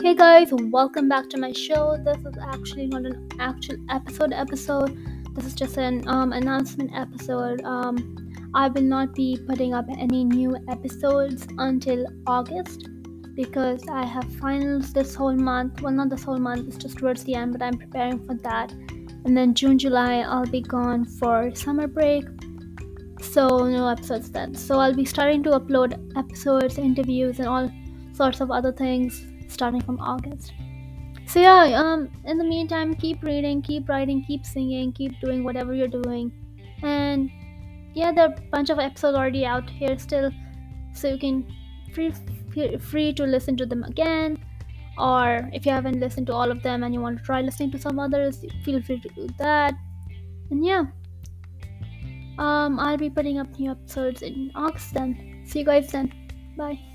Hey guys, welcome back to my show. This is actually not an actual episode episode. This is just an um, announcement episode. Um, I will not be putting up any new episodes until August because I have finals this whole month. Well, not this whole month, it's just towards the end, but I'm preparing for that. And then June, July, I'll be gone for summer break. So, no episodes then. So, I'll be starting to upload episodes, interviews, and all sorts of other things starting from August. So yeah, um, in the meantime, keep reading, keep writing, keep singing, keep doing whatever you're doing, and yeah, there are a bunch of episodes already out here still, so you can free free to listen to them again. Or if you haven't listened to all of them and you want to try listening to some others, feel free to do that. And yeah, um, I'll be putting up new episodes in August then. See you guys then. Bye.